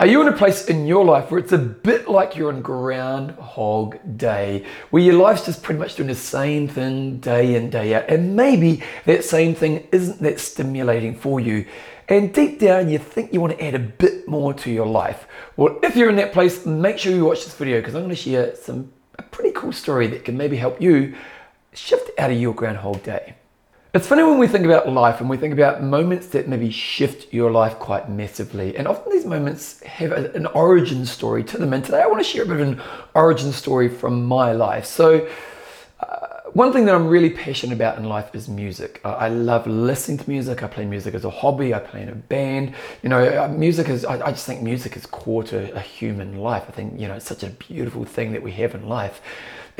Are you in a place in your life where it's a bit like you're on Groundhog Day, where your life's just pretty much doing the same thing day in, day out, and maybe that same thing isn't that stimulating for you? And deep down, you think you want to add a bit more to your life. Well, if you're in that place, make sure you watch this video because I'm going to share some a pretty cool story that can maybe help you shift out of your Groundhog Day. It's funny when we think about life and we think about moments that maybe shift your life quite massively. And often these moments have an origin story to them. And today I want to share a bit of an origin story from my life. So, uh, one thing that I'm really passionate about in life is music. I love listening to music. I play music as a hobby. I play in a band. You know, uh, music is, I, I just think music is core to a human life. I think, you know, it's such a beautiful thing that we have in life.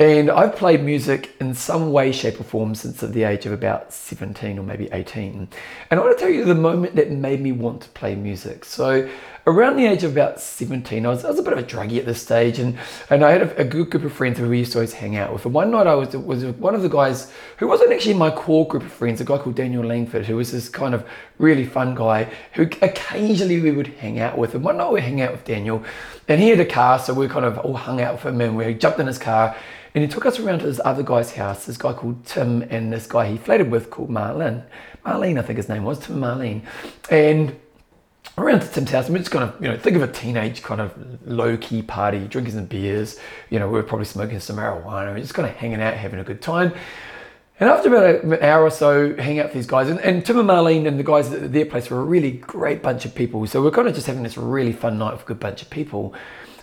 And I've played music in some way, shape, or form since the age of about 17 or maybe 18. And I want to tell you the moment that made me want to play music. So, around the age of about 17, I was, I was a bit of a druggie at this stage, and, and I had a, a, good group of friends who we used to always hang out with. And one night I was, was one of the guys who wasn't actually my core group of friends, a guy called Daniel Langford, who was this kind of really fun guy who occasionally we would hang out with. And one night we hanging out with Daniel, and he had a car, so we kind of all hung out with him, and we jumped in his car and he took us around to this other guy's house, this guy called Tim, and this guy he flatted with called Marlene. Marlene, I think his name was, Tim Marlene. And around to Tim's house, and we're just kind of, you know, think of a teenage kind of low key party, drinking some beers. You know, we were probably smoking some marijuana, we're just kind of hanging out, having a good time. And after about an hour or so, hang out with these guys, and, and Tim and Marlene and the guys at their place were a really great bunch of people. So we're kind of just having this really fun night with a good bunch of people.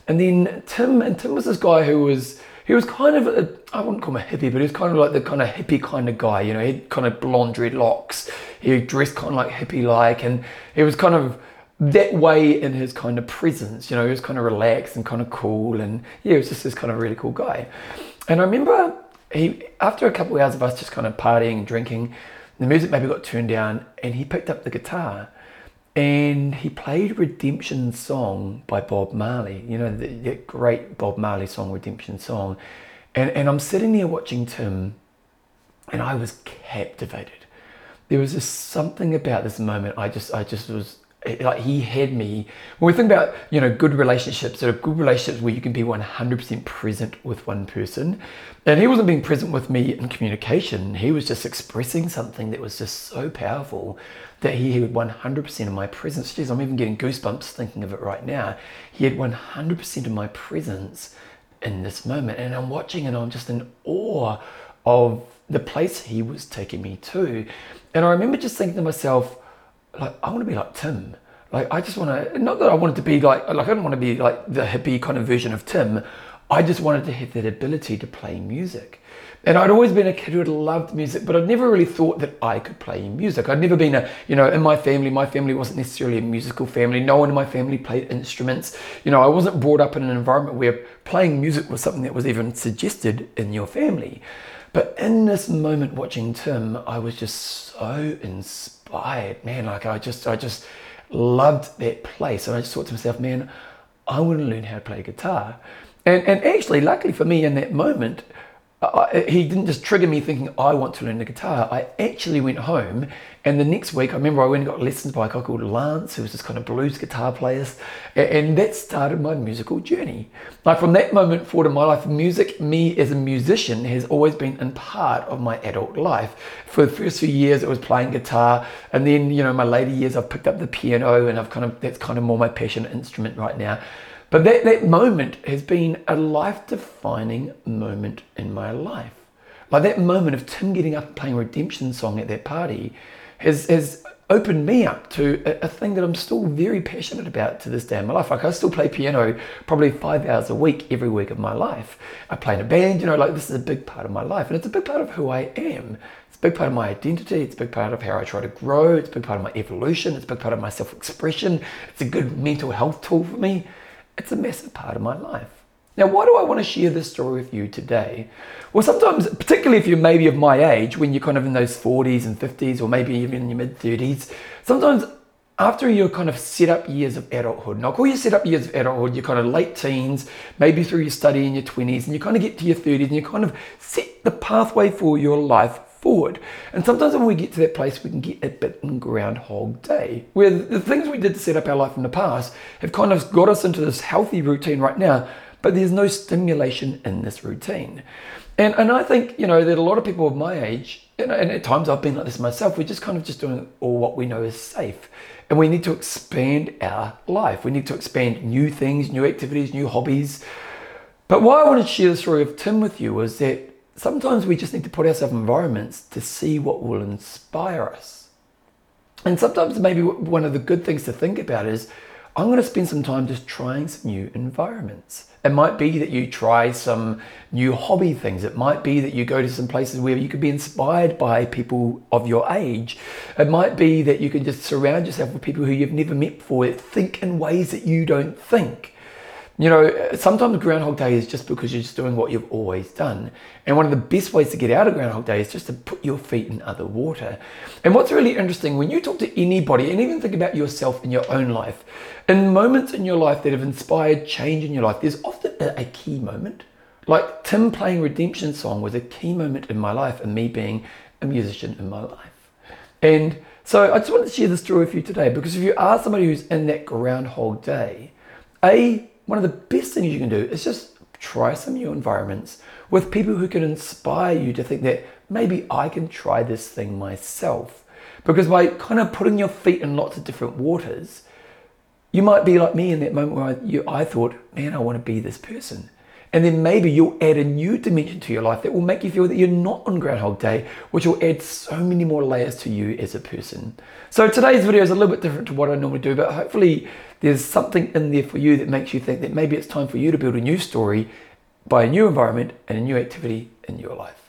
And then Tim, and Tim was this guy who was, he was kind of I wouldn't call him a hippie, but he was kind of like the kind of hippie kind of guy. You know, he had kind of blonde dreadlocks. He dressed kind of like hippie like, and he was kind of that way in his kind of presence. You know, he was kind of relaxed and kind of cool, and yeah, he was just this kind of really cool guy. And I remember he, after a couple of hours of us just kind of partying and drinking, the music maybe got turned down, and he picked up the guitar and he played Redemption Song by Bob Marley, you know, the, the, great Bob Marley song, Redemption Song. And, and I'm sitting there watching Tim, and I was captivated. There was just something about this moment. I just, I just was like he had me. When we think about you know good relationships, there are good relationships where you can be 100% present with one person, and he wasn't being present with me in communication. He was just expressing something that was just so powerful that he had 100% of my presence. Jeez, I'm even getting goosebumps thinking of it right now. He had 100% of my presence in this moment, and I'm watching and I'm just in awe of the place he was taking me to. And I remember just thinking to myself like I want to be like Tim. Like I just want to not that I wanted to be like like I don't want to be like the hippie kind of version of Tim. I just wanted to have that ability to play music. And I'd always been a kid who had loved music, but I'd never really thought that I could play music. I'd never been a, you know, in my family, my family wasn't necessarily a musical family. No one in my family played instruments. You know, I wasn't brought up in an environment where playing music was something that was even suggested in your family. But in this moment watching Tim, I was just so inspired inspired, man. Like I just, I just loved that place. And I just thought to myself, man, I want to learn how to play guitar. And, and actually, luckily for me in that moment, I, he didn't just trigger me thinking I want to learn the guitar. I actually went home, and the next week I remember I went and got lessons by a guy called Lance, who was this kind of blues guitar player, and that started my musical journey. Like from that moment forward in my life, music, me as a musician, has always been in part of my adult life. For the first few years, it was playing guitar, and then you know my later years, I've picked up the piano, and I've kind of that's kind of more my passion instrument right now. But that, that moment has been a life defining moment in my life. Like that moment of Tim getting up and playing Redemption song at that party has, has opened me up to a, a, thing that I'm still very passionate about to this day in my life. Like I still play piano probably five hours a week every week of my life. I play in a band, you know, like this is a big part of my life and it's a big part of who I am. It's a big part of my identity. It's a big part of how I try to grow. It's a big part of my evolution. It's a big part of my self-expression. It's a good mental health tool for me. It's a massive part of my life. Now, why do I want to share this story with you today? Well, sometimes, particularly if you're maybe of my age, when you're kind of in those 40s and 50s, or maybe even in your mid 30s, sometimes after your kind of set up years of adulthood, and I'll call you set up years of adulthood, you're kind of late teens, maybe through your study in your 20s, and you kind of get to your 30s and you kind of set the pathway for your life forward. And sometimes when we get to that place, we can get a bit in Groundhog Day, where the things we did to set up our life in the past have kind of got us into this healthy routine right now, but there's no stimulation in this routine. And, and I think, you know, that a lot of people of my age, and, and at times I've been like this myself, we're just kind of just doing all what we know is safe. And we need to expand our life. We need to expand new things, new activities, new hobbies. But why I want to share the story of Tim with you is that sometimes we just need to put ourselves in environments to see what will inspire us. And sometimes maybe one of the good things to think about is I'm going to spend some time just trying some new environments. It might be that you try some new hobby things. It might be that you go to some places where you could be inspired by people of your age. It might be that you can just surround yourself with people who you've never met before think in ways that you don't think. You know, sometimes Groundhog Day is just because you're just doing what you've always done. And one of the best ways to get out of Groundhog Day is just to put your feet in other water. And what's really interesting, when you talk to anybody, and even think about yourself in your own life, in moments in your life that have inspired change in your life, there's often a key moment. Like Tim playing Redemption Song was a key moment in my life and me being a musician in my life. And so I just wanted to share this story with you today because if you are somebody who's in that Groundhog Day, A, one of the best things you can do is just try some new environments with people who can inspire you to think that maybe I can try this thing myself. Because by kind of putting your feet in lots of different waters, you might be like me in that moment where I, you, I thought, man, I want to be this person. And then maybe you'll add a new dimension to your life that will make you feel that you're not on Groundhog Day, which will add so many more layers to you as a person. So today's video is a little bit different to what I normally do, but hopefully there's something in there for you that makes you think that maybe it's time for you to build a new story by a new environment and a new activity in your life.